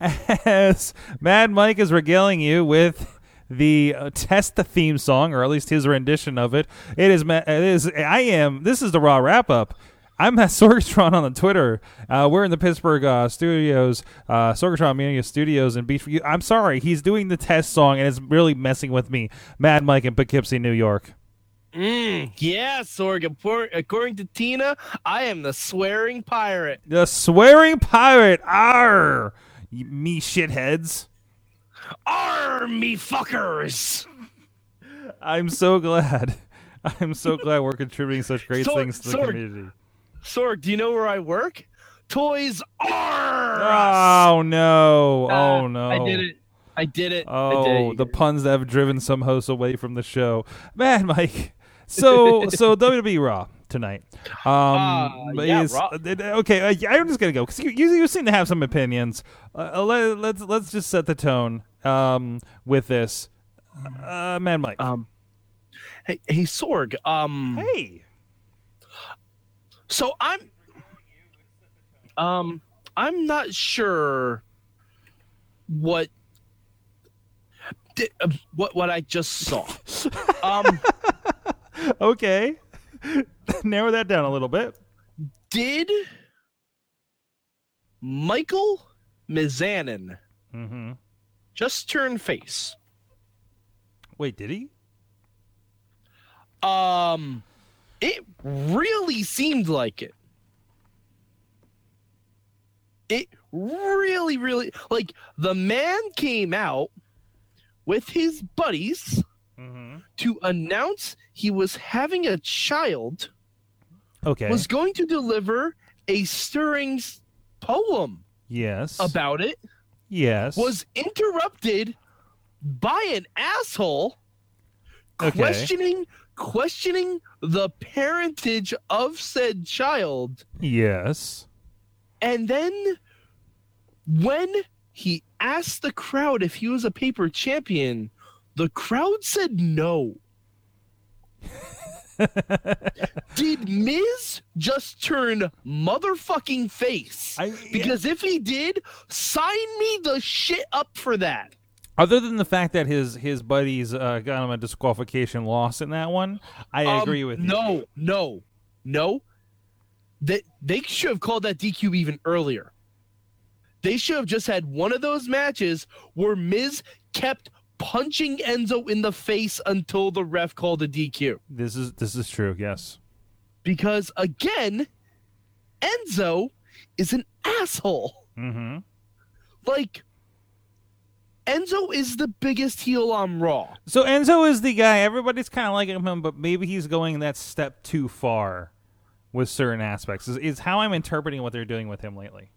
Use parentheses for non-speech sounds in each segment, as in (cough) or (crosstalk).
As Mad Mike is regaling you with the uh, test the theme song, or at least his rendition of it. It is. It is. I am. This is the raw wrap up. I'm at (laughs) Sorgatron on the Twitter. Uh, we're in the Pittsburgh uh, studios, uh, Sorgatron Media Studios in Beach. I'm sorry, he's doing the test song and it's really messing with me. Mad Mike in Poughkeepsie, New York. Mm, yeah, Sorg. According to Tina, I am the swearing pirate. The swearing pirate. Arr, me shitheads. Arr, me fuckers. I'm so glad. (laughs) I'm so glad we're contributing such great Sorg, things to the Sorg, community. Sorg, do you know where I work? Toys R Oh no! Uh, Oh no! I did it. I did it. I Oh, did it. the puns that have driven some hosts away from the show. Man, Mike. So, so WWE Raw tonight. Um, Uh, yeah, is- Raw. uh, okay, uh, I'm just gonna go because you, you, you seem to have some opinions. Uh, uh, let, let's let's just set the tone um, with this. Uh, man, Mike. Um, hey, hey, Sorg. Um, hey, so I'm, um, I'm not sure what, di- uh, what what I just saw. (laughs) um, (laughs) okay. (laughs) Narrow that down a little bit. did Michael Mizanin Mm-hmm. just turn face? Wait, did he? Um, it really seemed like it. It really, really like the man came out with his buddies Mm-hmm. to announce he was having a child, Okay. was going to deliver a stirring poem yes. about it, yes. was interrupted by an asshole Okay. questioning questioning the parentage of said child yes. and then when he asked the crowd if he was a paper champion the crowd said no (laughs) did miz just turn motherfucking face I, because if he did sign me the shit up for that Other than the fact that his his buddies uh, got him a disqualification loss in that one, I Um, agree with you. No, no, no. They they should have called that DQ even earlier. They should have just had one of those matches where Miz kept punching Enzo in the face until the ref called a DQ. This is this is true. Yes. Because again, Enzo is an asshole. Mm-hmm. Like Enzo is the biggest heel on Raw. So Enzo is the guy. Everybody's kind of liking him, but maybe he's going that step too far with certain aspects. Is, is how I'm interpreting what they're doing with him lately.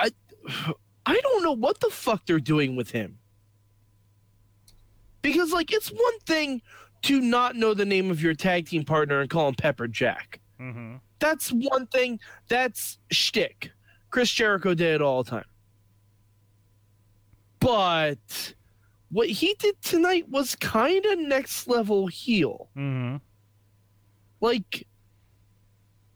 I (sighs) I don't know what the fuck they're doing with him. Like it's one thing to not know the name of your tag team partner and call him Pepper Jack. Mm-hmm. That's one thing. That's shtick. Chris Jericho did it all the time. But what he did tonight was kind of next level heel. Mm-hmm. Like,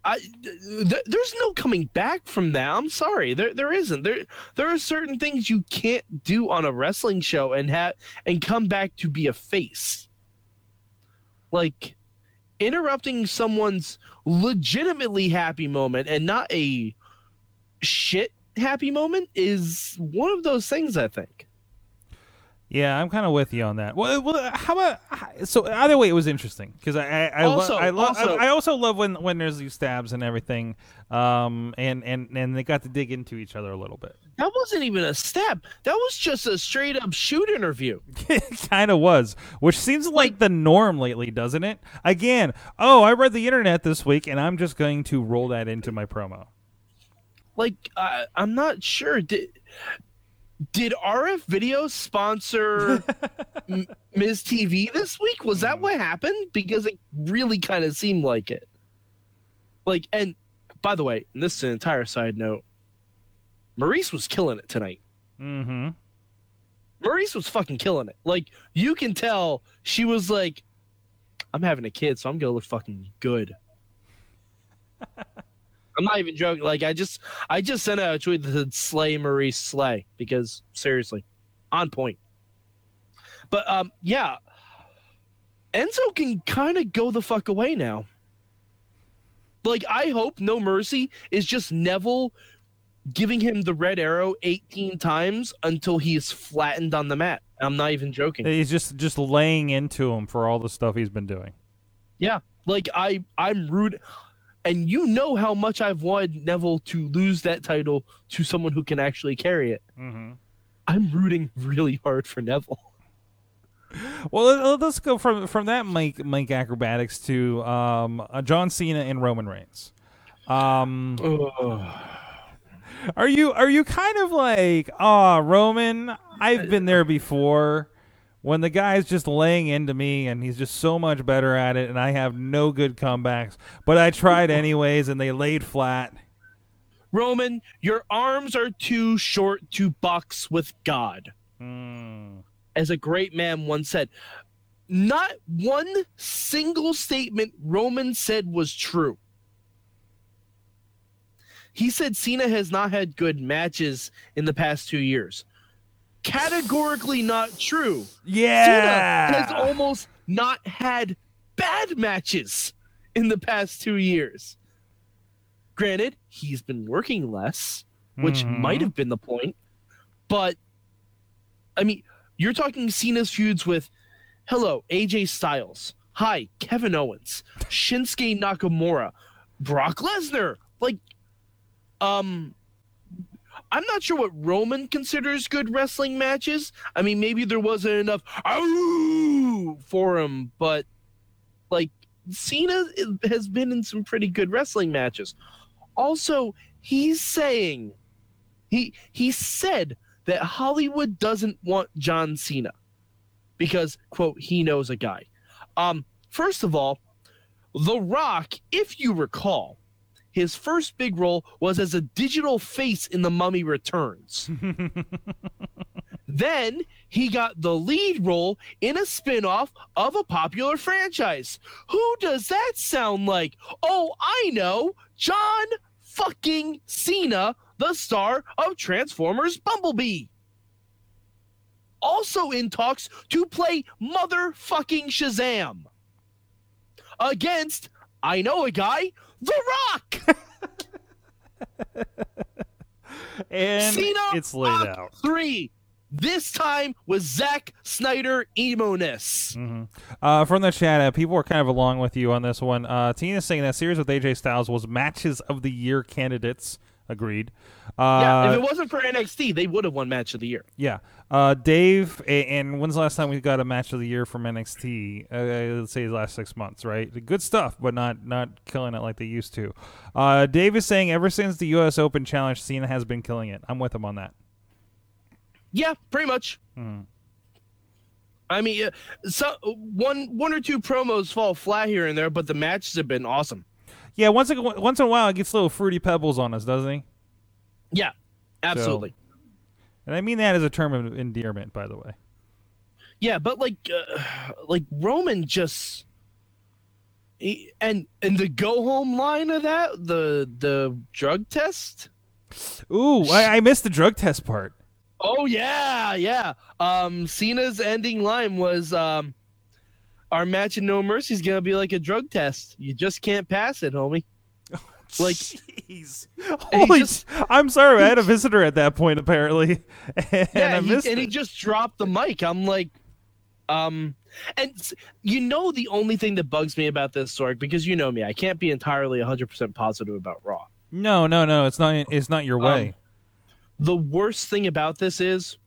I th- th- there's no coming back from that. I'm sorry, there there isn't. There there are certain things you can't do on a wrestling show and have and come back to be a face. Like interrupting someone's legitimately happy moment and not a shit happy moment is one of those things. I think. Yeah, I'm kind of with you on that. Well, well how about so either way, it was interesting because I I, I, Also- lo- I, lo- also- I, I also love when when there's these stabs and everything, um, and and and they got to dig into each other a little bit. That wasn't even a stab. That was just a straight up shoot interview. (laughs) it kind of was, which seems like the norm lately, doesn't it? Again, oh, I read the internet this week, and I'm just going to roll that into my promo. like I I'm not sure. Did did RF Video sponsor (laughs) M- MizTV this week? Was that what happened? Because it really kind of seemed like it. Like, and by the way, and this is an entire side note. Maryse was killing it tonight. Mm-hmm. Maryse was fucking killing it. Like you can tell she was like, "I'm having a kid, so I'm gonna look fucking good." (laughs) I'm not even joking. Like I just I just sent out a tweet that said "Slay Maryse Slay" because seriously, on point. But um, yeah, Enzo can kind of go the fuck away now. Like I hope No Mercy is just Neville giving him the red arrow 18 times until he is flattened on the mat. I'm not even joking. He's just just laying into him for all the stuff he's been doing. Yeah, like I I'm rude, and you know how much I've wanted Neville to lose that title to someone who can actually carry it. Mm-hmm. I'm rooting really hard for Neville. Well, let's go from from that Mike Mike acrobatics to um, uh, John Cena and Roman Reigns. Um, are you are you kind of like, ah, oh, Roman? I've been there before. When the guy's just laying into me and he's just so much better at it, and I have no good comebacks, but I tried (laughs) anyways, and they laid flat. Roman, your arms are too short to box with God. Mm. As a great man once said, not one single statement Roman said was true. He said Cena has not had good matches in the past two years. Categorically not true. Yeah. Cena has almost not had bad matches in the past two years. Granted, he's been working less, which Mhm. might have been the point. But, I mean, you're talking Cena's feuds with, hello, AJ Styles. Hi, Kevin Owens. Shinsuke Nakamura. Brock Lesnar. Like, um, I'm not sure what Roman considers good wrestling matches. I mean, maybe there wasn't enough for him, but like Cena has been in some pretty good wrestling matches. Also, he's saying he he said that Hollywood doesn't want John Cena because quote he knows a guy. Um, first of all, The Rock, if you recall, his first big role was as a digital face in The Mummy Returns. (laughs) then he got the lead role in a spin-off of a popular franchise. Who does that sound like? Oh, I know. John fucking Cena, the star of Transformers Bumblebee. Also in talks to play motherfucking Shazam. Against, I know a guy, The Rock. And Cena it's laid out. Three. This time with Zack Snyder emo-ness. hmm Uh, from the chat, uh, people were kind of along with you on this one. Uh, Tina's saying that series with AJ Styles was matches of the year candidates. Agreed. Uh, yeah, if it wasn't for NXT, they would have won match of the year. Yeah. Uh, Dave, and when's the last time we got a match of the year from NXT? Uh, let's say the last six months, right? Good stuff, but not not killing it like they used to. Uh, Dave is saying ever since the U.S. Open Challenge, Cena has been killing it. I'm with him on that. Yeah, pretty much. Mhm. I mean, uh, so one one or two promos fall flat here and there, but the matches have been awesome. Yeah, once in, once in a while, it gets little fruity pebbles on us, doesn't he? Yeah, absolutely. And I mean that as a term of endearment, by the way. Yeah, but like, uh, like Roman just, he, and and the go home line of that, the the drug test. Ooh, I, I missed the drug test part. Oh yeah, yeah. Um, Cena's ending line was, um, "Our match in No Mercy is gonna be like a drug test. You just can't pass it, homie." (laughs) Like- Jeez. Holy just- I'm sorry, I had a visitor at that point apparently, (laughs) and yeah, I he, missed and he just dropped the mic. I'm like, um, and you know the only thing that bugs me about this Sorg because you know me, I can't be entirely 100 percent positive about Raw. No, no, no. It's not. It's not your way. Um, The worst thing about this is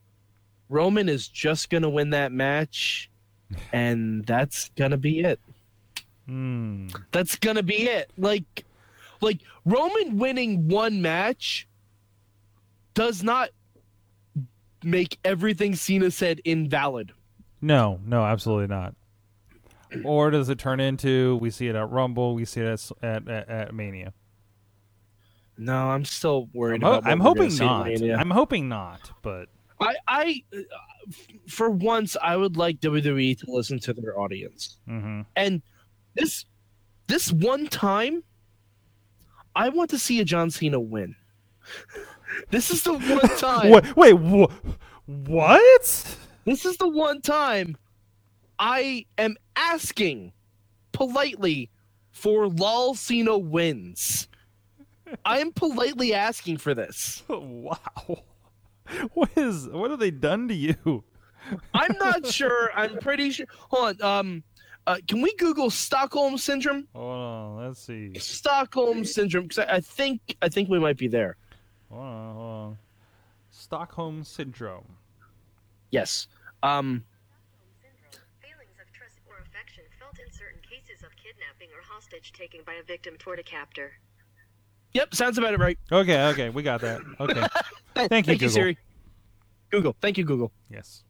Roman is just gonna win that match, and that's gonna be it. Hmm. That's gonna be it. Like, like Roman winning one match does not make everything Cena said invalid. No, no, absolutely not. Or does it turn into we see it at Rumble, we see it at at, at, at Mania? No, I'm still worried Ho- about. what I'm hoping gonna see at not. I'm hoping not. But I, I, uh, for once, I would like WWE to listen to their audience. hmm And this, this one time, I want to see a John Cena win. (laughs) this is the one (laughs) time. Wait, wait, wha- what? This is the one time I am asking politely for Lol Cena wins. I am politely asking for this. (laughs) Wow. (laughs) What is? What have they done to you? I'm not (laughs) sure. I'm pretty sure. Hold on. Um, uh, can we Google Stockholm syndrome? Hold on. Let's see. Stockholm syndrome, because I, I think I think we might be there. Hold on, hold on. Stockholm syndrome. Yes. Um. syndrome, feelings of trust or affection felt in certain cases of kidnapping or hostage taking by a victim toward a captor. Yep. Sounds about it right. Okay, okay, we got that. Okay. (laughs) Thank you, Thank you, Google. Siri. Google. Thank you, Google. Yes.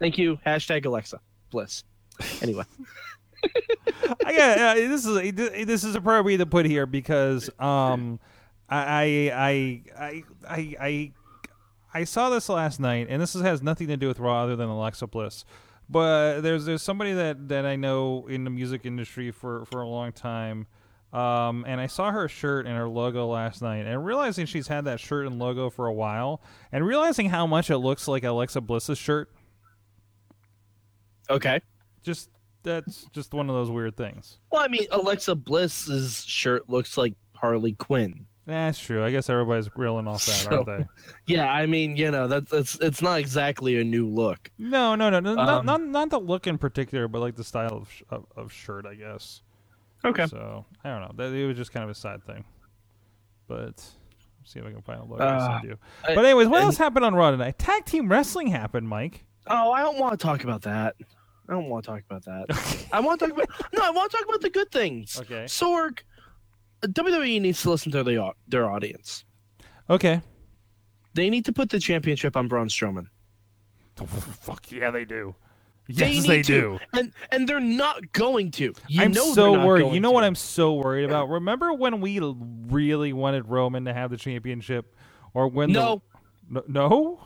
Thank you. Hashtag Alexa. Bliss. Anyway. (laughs) I got uh, this is this is appropriate to put here because um I I I I I I saw this last night and this is, has nothing to do with Raw other than Alexa Bliss. But there's there's somebody that, that I know in the music industry for, for a long time. Um, and I saw her shirt and her logo last night, and realizing she's had that shirt and logo for a while, and realizing how much it looks like Alexa Bliss's shirt, Okay. just that's just one of those weird things. Well, I mean, Alexa Bliss's shirt looks like Harley Quinn. That's true. I guess everybody's reeling off that, So- aren't they? (laughs) Yeah, I mean, you know, that's it's it's not exactly a new look. No, no, no, no not, Um, not not the look in particular, but like the style of sh- of, of shirt, I guess. Okay. So I don't know. That it was just kind of a side thing. But see if I can find a logo Uh, send you. But anyways, what and- else happened on Raw tonight? Tag team wrestling happened, Mike. Oh, I don't want to talk about that. I don't want to talk about that. (laughs) I want to talk about no. I want to talk about the good things. Okay. Sorg, WWE needs to listen to their their audience. Okay. They need to put the championship on Braun Strowman. (laughs) Fuck yeah, they do. They Yes, they to. do. and and they're not going to. You I'm know so worried. You know to. what I'm so worried about? Remember when we really wanted Roman to have the championship, or when No, the no?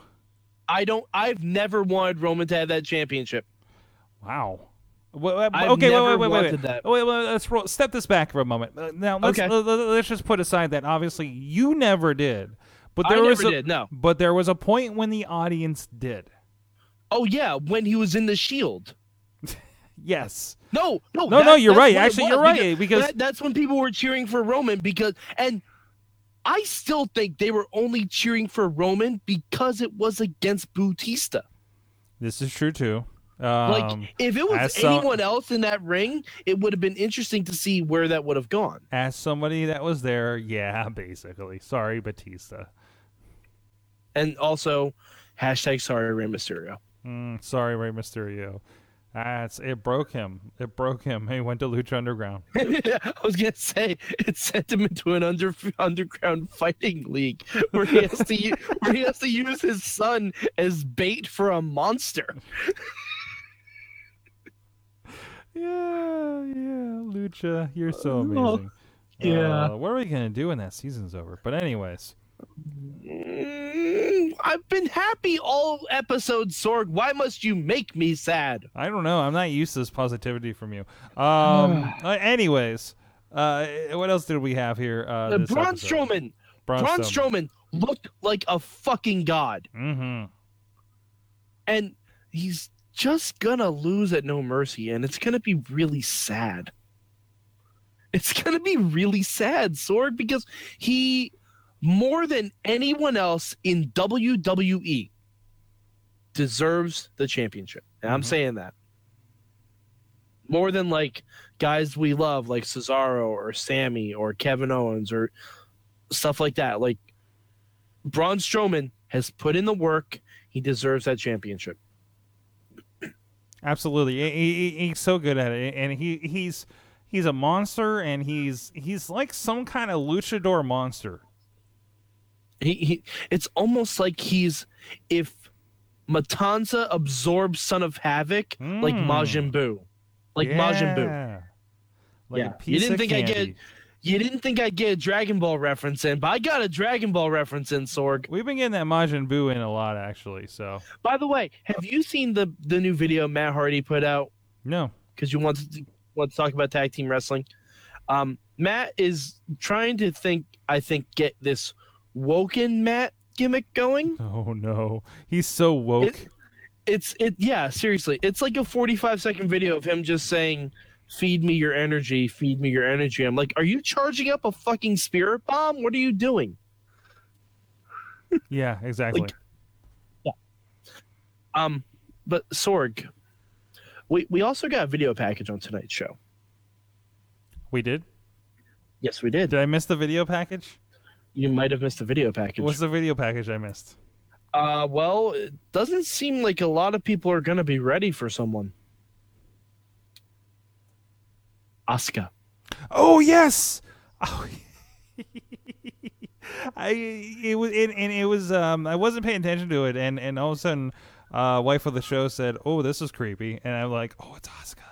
I don't. I've never wanted Roman to have that championship. Wow. Well, uh, okay, wait, wait, wait, wait. that. Wait, wait, let's roll, step this back for a moment. Uh, Now, let's, Okay. let, us just put aside that obviously you never did, but I there was never a, did, no. But there was a point when the audience did. Oh yeah, when he was in the Shield. (laughs) Yes. No, no, No, that- no, you're right. Actually, you're right, because- that- that's when people were cheering for Roman because, and I still think they were only cheering for Roman because it was against Bautista. This is true too. Um, Like, if it was as some- anyone else in that ring, it would have been interesting to see where that would have gone. as somebody that was there, yeah, (laughs) basically. Sorry, Batista. And also, hashtag sorry Rey Mysterio. Mm, sorry, Rey Mysterio. That's it. Broke him. It broke him. He went to Lucha Underground. (laughs) I was gonna say it sent him into an under underground fighting league where he has to (laughs) where he has to use his son as bait for a monster. Yeah, yeah, Lucha, you're so Oh, amazing. yeah. Uh, what are we gonna do when that season's over? But anyways, I've been happy all episodes, Sorg. Why must you make me sad? I don't know. I'm not used to this positivity from you. Um. (sighs) uh, anyways, uh, what else did we have here? Uh, Uh, this Braun episode? Strowman. Braun, Braun Strowman looked like a fucking god, Mm-hmm. and he's just gonna lose at No Mercy, and it's gonna be really sad. It's gonna be really sad, Sorg, because he, more than anyone else in WWE, deserves the championship. And I'm Mhm. saying that. More than like guys we love, like Cesaro or Sami or Kevin Owens or stuff like that. Like Braun Strowman has put in the work. He deserves that championship. Absolutely, he, he, he's so good at it, and he he's he's a monster, and he's he's like some kind of luchador monster. He, he it's almost like he's if Matanza absorbs Son of Havoc like Mm. Majin Buu. Like Majin Buu. Yeah. Like Yeah. You didn't think I'd get- You didn't think I'd get a Dragon Ball reference in, but I got a Dragon Ball reference in, Sorg. We've been getting that Majin Buu in a lot, actually. So By the way, have you seen the the new video Matt Hardy put out? no, Because you want to want to talk about tag team wrestling. Um, Matt is trying to think. I think get this woken Matt gimmick going. Oh no, he's so woke. It- It's it. Yeah, seriously, it's like a forty-five second video of him just saying, "Feed me your energy, feed me your energy." I'm like, are you charging up a fucking spirit bomb? What are you doing? yeah, exactly. like- Um, but Sorg, we we also got a video package on tonight's show. we did. Yes, we did. Did I miss the video package? You might have missed the video package. What's the video package I missed? Uh, well, it doesn't seem like a lot of people are going to be ready for someone. Asuka. Oh yes. Oh. (laughs) I it was it, and it was um I wasn't paying attention to it and and all of a sudden uh wife of the show said oh this is creepy and I'm like oh it's Asuka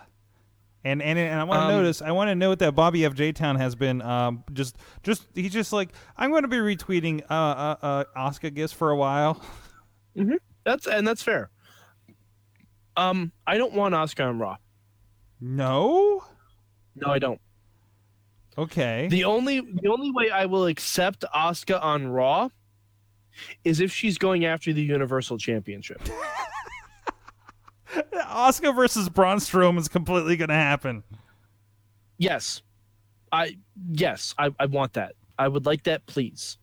and and and I want to Um, notice I want to note that Bobby F J Town has been um just just he's just like I'm going to be retweeting uh uh, uh Asuka gifts for a while That's and that's fair. Um, I don't want Asuka on Raw. no No, I don't. okay The only the only way I will accept Asuka on Raw is if she's going after the Universal Championship. (laughs) Asuka versus Braun Strowman is completely going to happen yes, I yes I, I want that. I would like that, please.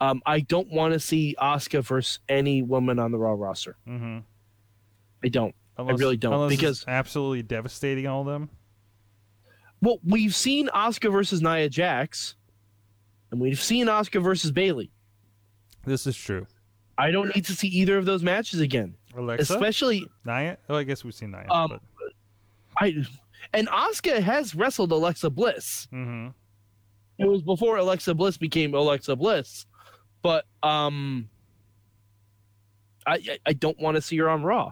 Um, I don't want to see Asuka versus any woman on the Raw roster. mm-hmm. I don't. Unless, really don't, because- absolutely devastating all of them. Well, we've seen Asuka versus Nia Jax, and we've seen Asuka versus Bayley. This is true. I don't need to see either of those matches again. Alexa, Especially Nia. Oh, I guess we've seen Nia. Um, but, I and Asuka has wrestled Alexa Bliss. hmm It was before Alexa Bliss became Alexa Bliss. But um I I- don't want to see her on Raw.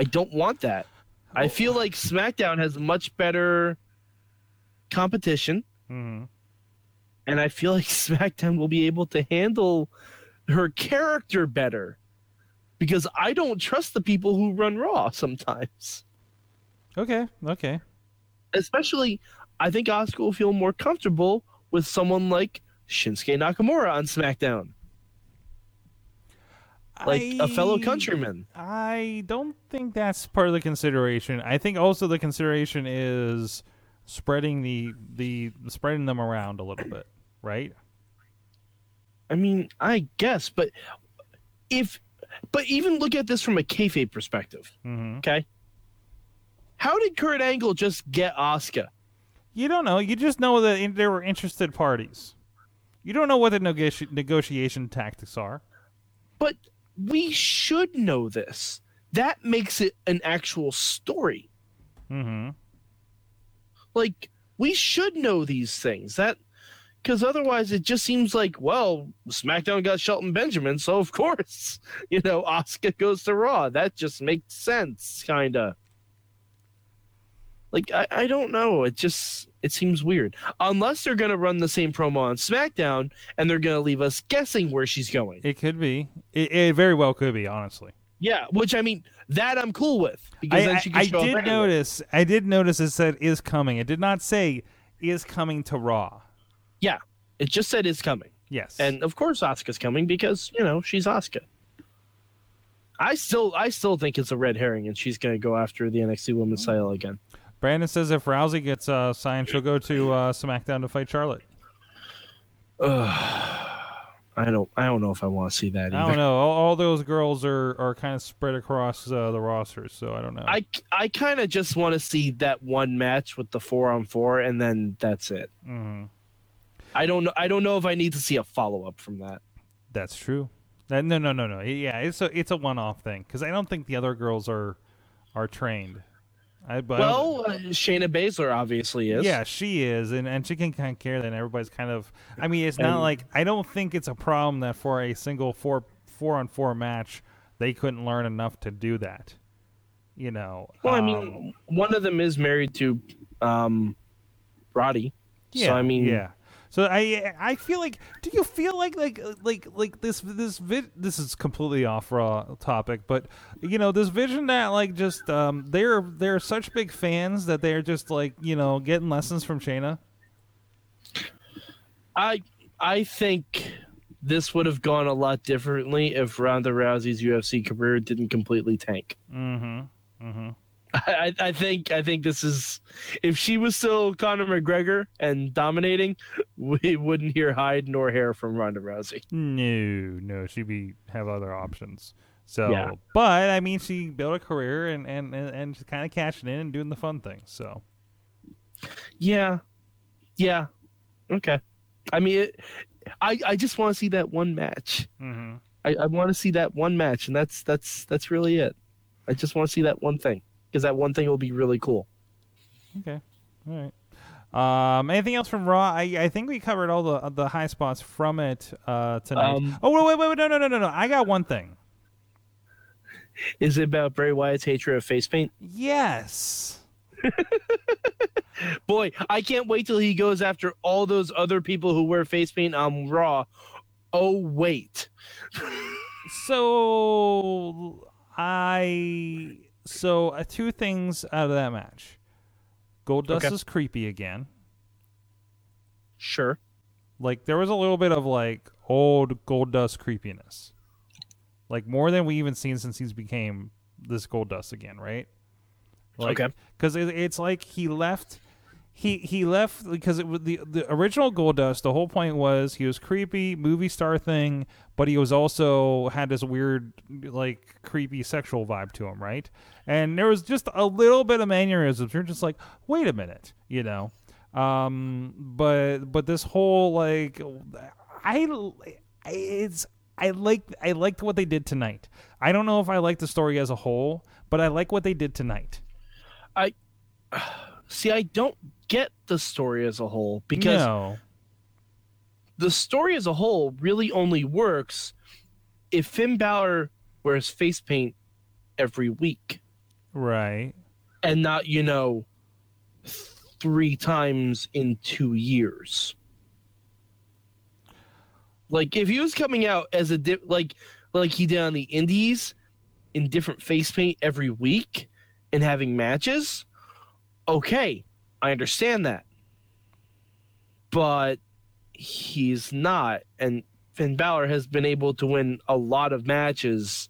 I don't want that. I feel like SmackDown has much better competition. hmm and I feel like (laughs) SmackDown will be able to handle her character better because I don't trust the people who run Raw sometimes. Okay. Okay. Especially, I think Asuka will feel more comfortable with someone like Shinsuke Nakamura on SmackDown, like a fellow countryman. I don't think that's part of the consideration. I think also the consideration is spreading the the spreading them around a little bit, right? I mean, I guess, but if, but even look at this from a kayfabe perspective. hmm Okay, how did Kurt Angle just get Asuka? You don't know. You just know that there were interested parties. You don't know what the negoti- negotiation tactics are. But we should know this. That makes it an actual story. hmm Like we should know these things. That because otherwise it just seems like well, SmackDown got Shelton Benjamin, so of course (laughs) you know Asuka goes to Raw. That just makes sense, kind of. Like I, I don't know. It just it seems weird. Unless they're gonna run the same promo on SmackDown and they're gonna leave us guessing where she's going. It could be. It, it very well could be. Honestly. Yeah, which I mean that I'm cool with because I, I, I did notice. I did notice it said is coming. It did not say is coming to Raw. Yeah, it just said it's coming, Yes. and of course Asuka's coming because you know she's Asuka. I still, I still think it's a red herring, and she's going to go after the NXT Women's title again. Brandon says if Rousey gets uh, signed, she'll go to uh, SmackDown to fight Charlotte. (sighs) I don't, I don't know if I want to see that. Either. I don't know. All, all those girls are, are kind of spread across uh, the rosters, so I don't know. I, I kind of just want to see that one match with the four on four, and then that's it. hmm I don't know. I don't know if I need to see a follow up from that. That's true. That, no, no, no, no. Yeah, it's a it's a one off thing because I don't think the other girls are are trained. I, but Well, uh, Shayna Baszler obviously is. Yeah, she is, and, and she can kind of care. that. And everybody's kind of. I mean, it's not like I don't think it's a problem that for a single four four on four match they couldn't learn enough to do that. You know. Well, I um, mean, one of them is married to um, Roddy. yeah. so I mean, yeah. So I I feel like do you feel like like like like this this vid this is completely off raw topic but you know this vision that like just um they're they're such big fans that they're just like you know getting lessons from Shayna I I think this would have gone a lot differently if Ronda Rousey's UFC career didn't completely tank. Mm-hmm. Mm-hmm. I, I think I think this is if she was still Conor McGregor and dominating, (laughs) we wouldn't hear hide nor hair from Ronda Rousey. No, no, she'd be have other options. So, Yeah. but I mean, she built a career and and and, and she's kind of cashing in and doing the fun things. So, Yeah, yeah, okay. I mean, it, I I just want to see that one match. mm-hmm. I, I want to see that one match, and that's that's that's really it. I just want to see that one thing because that one thing will be really cool. okay, all right. Um, anything else from Raw? I, I think we covered all the the high spots from it uh, tonight. Um, oh wait, wait, wait, no, no, no, no, no! I got one thing. Is it about Bray Wyatt's hatred of face paint? Yes. (laughs) Boy, I can't wait till he goes after all those other people who wear face paint on Raw. Oh wait, (laughs) So I so uh, two things out of that match. Goldust Okay. is creepy again. sure. Like there was a little bit of like old Goldust creepiness, like more than we even seen since he's became this Goldust again, right? Like, Okay. Because it, it's like he left. He he left because it was the the original Goldust. The whole point was he was creepy movie star thing, but he was also had this weird like creepy sexual vibe to him, right? And there was just a little bit of mannerisms. You're just like, wait a minute, you know. Um, but but this whole like, I it's I like I liked what they did tonight. I don't know if I like the story as a whole, but I like what they did tonight. I (sighs) see. I don't get the story as a whole because no. the story as a whole really only works if Finn Balor wears face paint every week Right. and not, you know, three times in two years. Like if he was coming out as a di- like like he did on the Indies in different face paint every week and having matches, okay, I understand that. But he's not, and Finn Balor has been able to win a lot of matches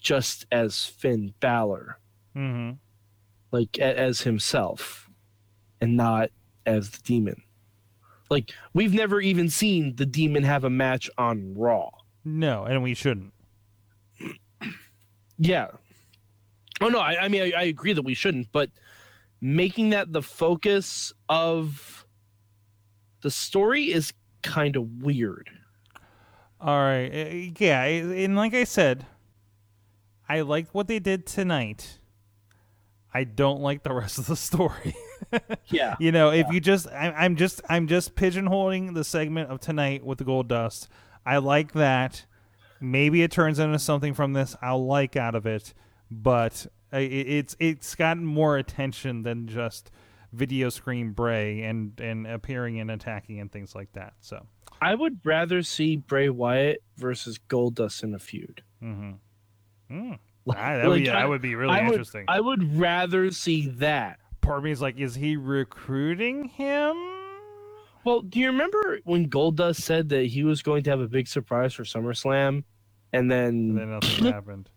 just as Finn Balor Mm-hmm. like as himself and not as the demon like we've never even seen the demon have a match on raw No, and we shouldn't. (clears throat) yeah oh no i, I mean I, I agree that we shouldn't but making that the focus of the story is kind of weird All right. Uh, Yeah, and like I said, I liked what they did tonight. I don't like the (laughs) rest of the story. (laughs) yeah you know, if you just, I, I'm just, I'm just pigeonholing the segment of tonight with the Goldust. I like that. Maybe it turns into something from this I'll like out of it, but it's it's gotten more attention than just video screen Bray and and appearing and attacking and things like that. So, i would rather see bray wyatt versus goldust in a feud mm-hmm. mm. (laughs) Like- Ah, that, would be, I- that would be really I would- interesting. i would rather see that Part of me is like, is he recruiting him? Well, do you remember when Goldust said that he was going to have a big surprise for SummerSlam, and then And then nothing (laughs) happened.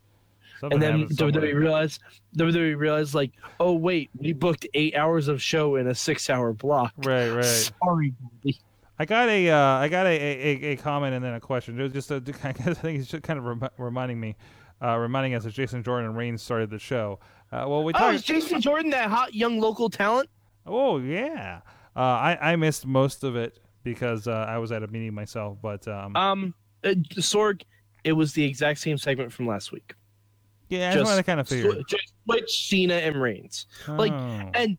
Something and then. WWE realized WWE realized like, oh wait, we booked eight hours of show in a six-hour block. Right, right. Sorry, Goldie. I got a, uh, I got a, a, a comment and then a question. It was just a, (laughs) I think it's just kind of rem- reminding me, uh, reminding us that Jason Jordan and Reigns started the show. Uh, well, we Oh, is Jason Jordan that hot young local talent? Oh yeah, uh, I I missed most of it because uh, I was at a meeting myself. But um, Um, uh, Sorg, it was the exact same segment from last week. Yeah, what I kind of figured. just switch Cena and Reigns. like, Oh. And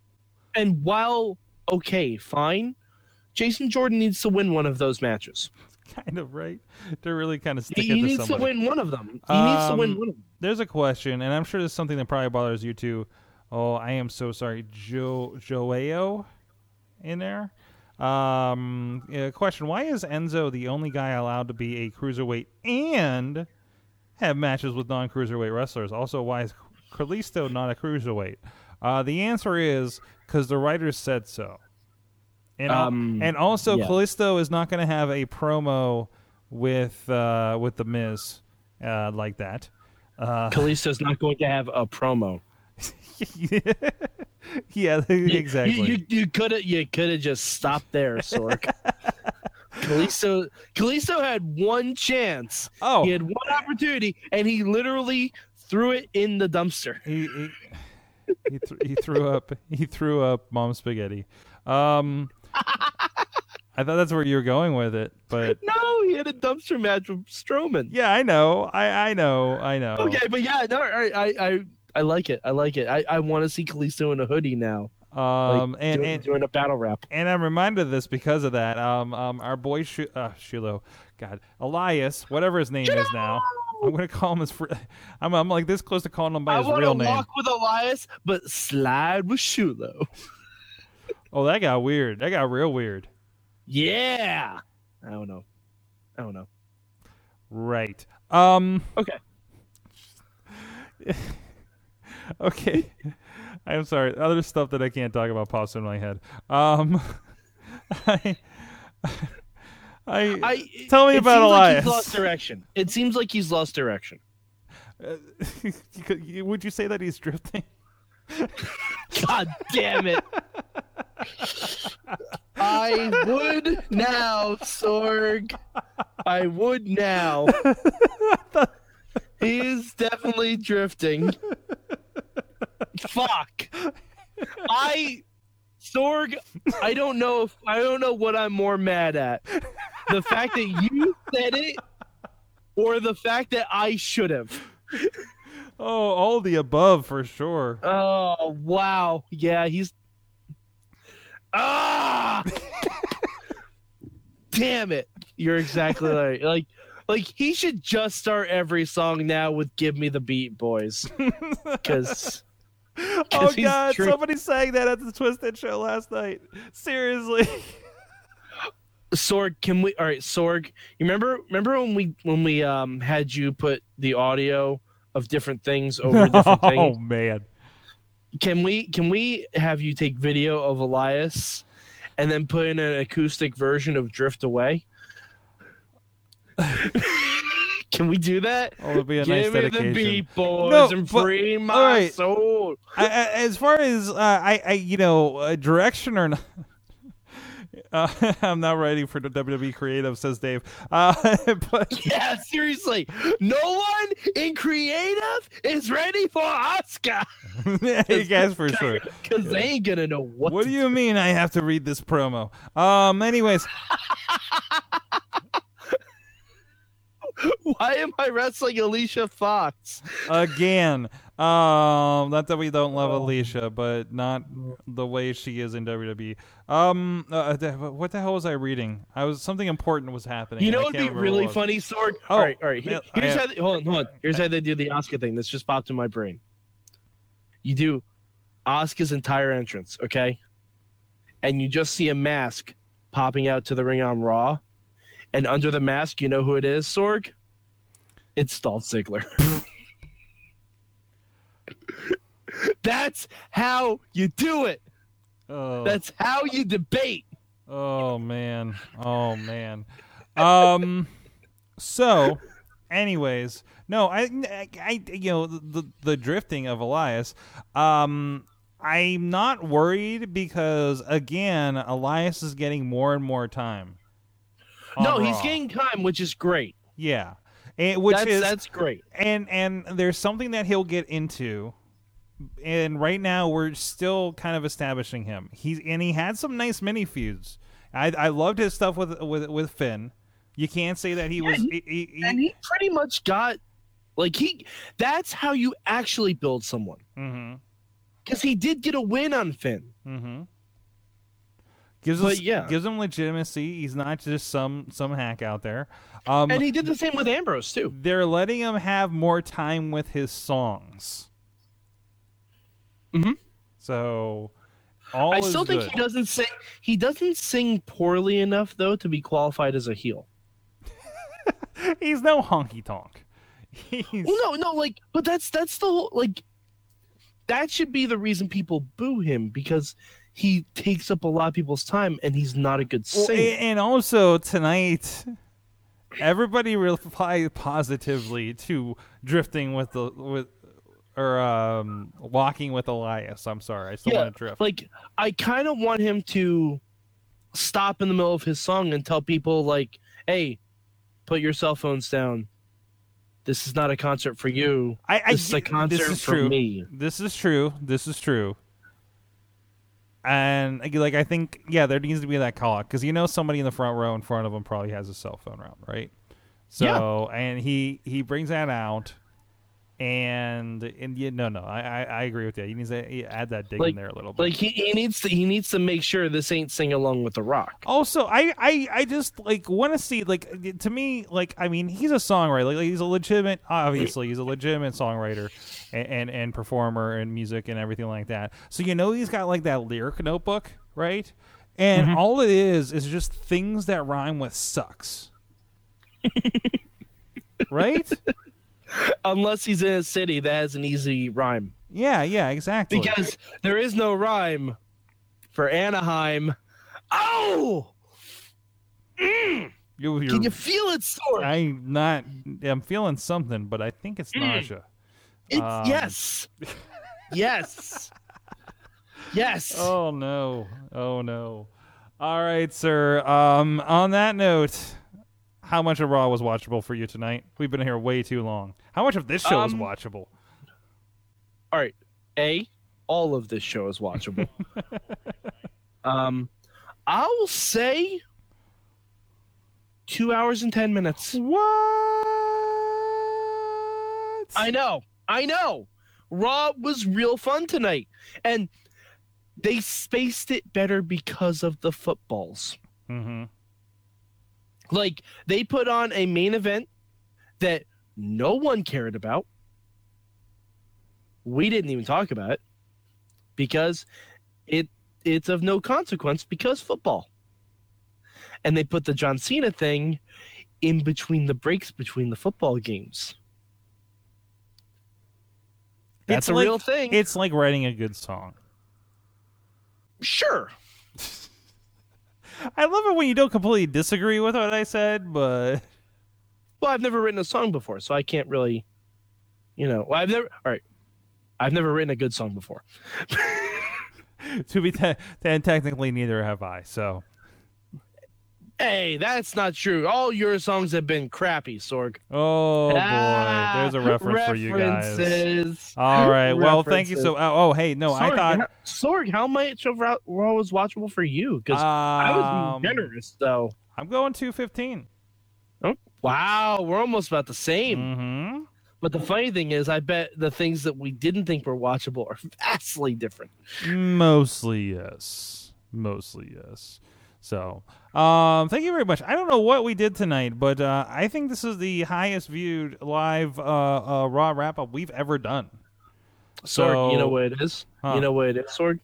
and while okay, fine, Jason Jordan needs to win one of those matches. kind of right to really kind of stick He, he to needs to win one of them. He needs to win Um, one of them. There's a question, and I'm sure there's something that probably bothers you too. Oh, I am so sorry, Joe Joao, in there. Um, question: Why is Enzo the only guy allowed to be a cruiserweight and have matches with non-cruiserweight wrestlers? Also, why is Kalisto not a cruiserweight? Uh, the answer is because the writers said so. And Um, and also yeah. Kalisto is not going to have a promo with uh, with the Miz uh, like that. Uh, Kalisto's not going to have a promo. (laughs) yeah, You- (laughs) exactly. You you could have you could have just stopped there, Sorg. (laughs) Kalisto Kalisto had one chance. oh, He had one opportunity, and he literally threw it in the dumpster. he he, he, th- he threw up he threw up mom spaghetti. Um, (laughs) I thought that's where you were going with it, but No, he had a dumpster match with Strowman. yeah, I know, I I know, I know. Okay, but yeah, no, I I I, I like it. I like it. I, I want to see Kalisto in a hoodie now, Um, like, and doing, and doing a battle rap. and I'm reminded of this because of that. Um, um, our boy Sh- uh, Shiloh, God, Elias, whatever his name is now. I'm gonna call him his. Fr- (laughs) I'm I'm like this close to calling him by I his want real to name. walk with Elias, but slide with Sciullo. (laughs) Oh, that got weird. That got real weird. Yeah. I don't know. I don't know. Right. Um. Okay. (laughs) Okay. I'm sorry. Other stuff that I can't talk about pops in my head. Um. (laughs) I. (laughs) I. I Tell me it about seems like he's lost direction. It seems like he's lost direction. (laughs) would you say that he's drifting? God damn it. I would now, Sorg. I would now. He is definitely drifting. Fuck. I Sorg, I don't know if I don't know what I'm more mad at. The fact that you said it or the fact that I should have. Oh, all the above for sure. Oh wow. Yeah, he's Ah Damn it. You're exactly right. Like like he should just start every song now with Give Me the Beat Boys. Cause (laughs) Oh God! drink- Somebody sang that at the Twisted show last night. Seriously. (laughs) Sorg, can we all right, Sorg, you remember remember when we when we um had you put the audio of different things over (laughs) different oh things? man. Can we can we have you take video of Elias and then put in an acoustic version of Drift Away? Can we do that? Oh, it'll be a nice Give me dedication. the beat, boys, No, and but- free my right. soul. I, I, as far as uh, I, I, you know, uh, direction or not. (laughs) Uh, (laughs) I'm not ready for WWE creative, says Dave. Uh, (laughs) but Yeah, seriously. No one in creative is ready for Asuka. you guys for sure. Because they ain't gonna know what, What to do you mean I have to read this promo? Um. Anyways, (laughs) Why am I wrestling Alicia Fox? again, um, not that we don't love Oh. Alicia, but not the way she is in WWE. Um, uh, what the hell was I reading? I was something important was happening. You know I what'd be really it funny, Sword? Oh, all right, all right. Here- here's how they, hold on, hold on. Here's how they do the Asuka thing. This just popped in my brain. You do Asuka's entire entrance, okay? And you just see a mask popping out to the ring on Raw. And under the mask, you know who it is, Sorg? It's Dolph Ziggler. (laughs) That's how you do it. Oh. That's how you debate. Oh man. Oh man. Um so anyways, no, I, I, I you know the the drifting of Elias um I'm not worried because again, Elias is getting more and more time. No, he's Raw. getting time, which is great. yeah. And, which that's, is that's great. and and there's something that he'll get into and right now we're still kind of establishing him he's and he had some nice mini feuds i i loved his stuff with with with finn you can't say that he was he, he, he- and he pretty much got like he that's how you actually build someone because he did get a win on Finn. mhm. Gives But us yeah. gives him legitimacy he's not just some some hack out there um And he did the same with Ambrose too. they're letting him have more time with his songs Mhm. so all I still think good. he doesn't sing he doesn't sing poorly enough though to be qualified as a heel. (laughs) he's no honky tonk. He's, Well no, no, like but that's that's the whole like that should be the reason people boo him because he takes up a lot of people's time, and he's not a good Well, singer. a- and also tonight, everybody replied positively to drifting with the with or um walking with Elias. I'm sorry, I still yeah, want to drift. like I kind of want him to stop in the middle of his song and tell people like, "Hey, put your cell phones down. This is not a concert for you. I, I This is a concert this is for true. me." This is true. This is true. And like, I think yeah, there needs to be that call out because you know somebody in the front row in front of him probably has a cell phone around, right? So and he he brings that out, and and yeah, no no I I, I agree with that. He needs to add that dig in there a little bit. Like he, he needs to he needs to make sure this ain't sing along with the rock. Also, I, I, I just like want to see like to me like I mean he's a songwriter like, like, he's a legitimate obviously he's a legitimate songwriter and, and and performer and music and everything like that. So you know he's got like that lyric notebook right, and mm-hmm. all it is is just things that rhyme with sucks. (laughs) right? Unless he's in a city that has an easy rhyme. Yeah, yeah, exactly. Because there is no rhyme for Anaheim. Oh! you, you're, Can you feel it, Sorg? I'm not. I'm feeling something, but I think it's nausea. It's, um, yes. (laughs) yes. Yes. Oh no! Oh no! All right, sir. Um, on that note, how much of Raw was watchable for you tonight? We've been here way too long. How much of this show is Um, watchable? All right. A, all of this show is watchable. (laughs) um, I will say two hours and 10 minutes. What? I know. I know. Raw was real fun tonight. And they spaced it better because of the footballs. mm-hmm. Like, they put on a main event that no one cared about. We didn't even talk about it because it it's of no consequence because football. And they put the John Cena thing in between the breaks between the football games. That's a like, real thing. It's like writing a good song. sure. (laughs) I love it when you don't completely disagree with what I said, but Well, I've never written a song before, so I can't really, you know. Well, I've never. All right, I've never written a good song before. (laughs) to be te- and technically neither have I. So Hey, that's not true. All your songs have been crappy, Sorg. Oh Ah, boy, there's a reference for you guys. All right. Well, thank you so. Oh, oh, hey, no, I thought. Sorg, how much of Raw was watchable for you? Because I was um, generous, though. I'm going two fifteen. Oh, Wow, we're almost about the same. Mm-hmm. But the funny thing is, I bet the things that we didn't think were watchable are (laughs) vastly different. Mostly yes. Mostly yes. So, um, thank you very much. I don't know what we did tonight, but uh, I think this is the highest viewed live uh, uh, Raw wrap up we've ever done. Sorg, you know So- what it is? Huh. You know what it is, Sorg?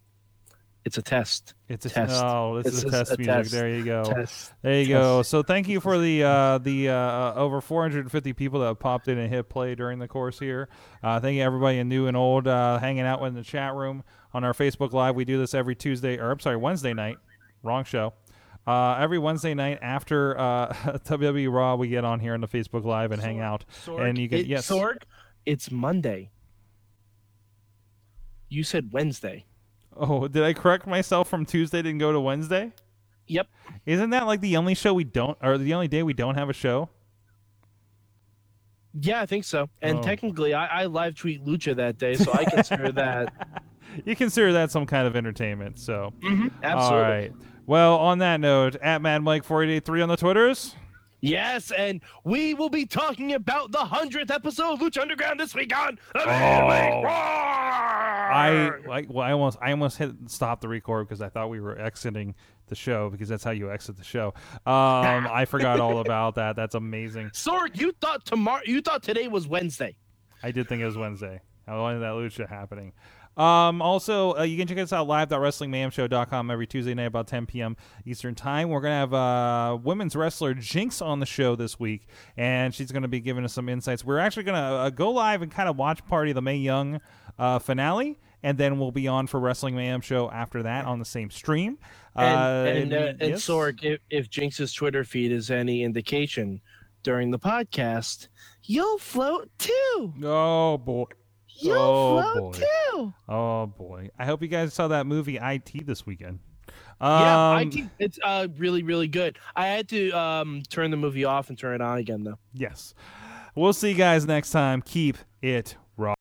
It's a test. It's a Test. Oh, this is a test music. test. There you go. Test. There you go. So thank you for the uh, the uh, over 450 people that popped in and hit play during the course here. Uh, thank you everybody new and old uh, hanging out in the chat room on our Facebook Live. We do this every Tuesday or I'm sorry Wednesday night. Wrong show. Uh, every Wednesday night after uh, (laughs) WWE Raw, we get on here on the Facebook Live and hang out. and you get It- yes. Sorg, it's Monday. You said Wednesday. Oh, did I correct myself from Tuesday didn't go to Wednesday? Yep. Isn't that like the only show we don't, or the only day we don't have a show? Yeah, I think so. And Oh. technically, I, I live tweet Lucha that day, so I consider that (laughs) You consider that some kind of entertainment. So, absolutely. all right. Well, on that note, at Mad Mike four eight eight three on the Twitters. Yes, and we will be talking about the hundredth episode of Lucha Underground this week on. Oh. I like. Well, I almost, I almost hit stop the record because I thought we were exiting the show because that's how you exit the show. Um, I forgot all about that. That's amazing. Sorg, you thought tomorrow? You thought today was Wednesday? I did think it was Wednesday. I wanted that lucha happening. Um, also, uh, you can check us out live every Tuesday night about 10 p.m. Eastern Time. We're going to have uh, women's wrestler Jinx on the show this week, and she's going to be giving us some insights. We're actually going to uh, go live and kind of watch party the Mae Young uh, finale, and then we'll be on for Wrestling Mayhem show after that on the same stream. And Uh, and, uh, and yes. Sorg, if, if Jinx's Twitter feed is any indication during the podcast, you'll float too. Oh boy. You'll Oh, float boy. too. Oh boy. I hope you guys saw that movie IT this weekend. yeah, Um, I think it's uh really really good. I had to um turn the movie off and turn it on again though. Yes. We'll see you guys next time. Keep it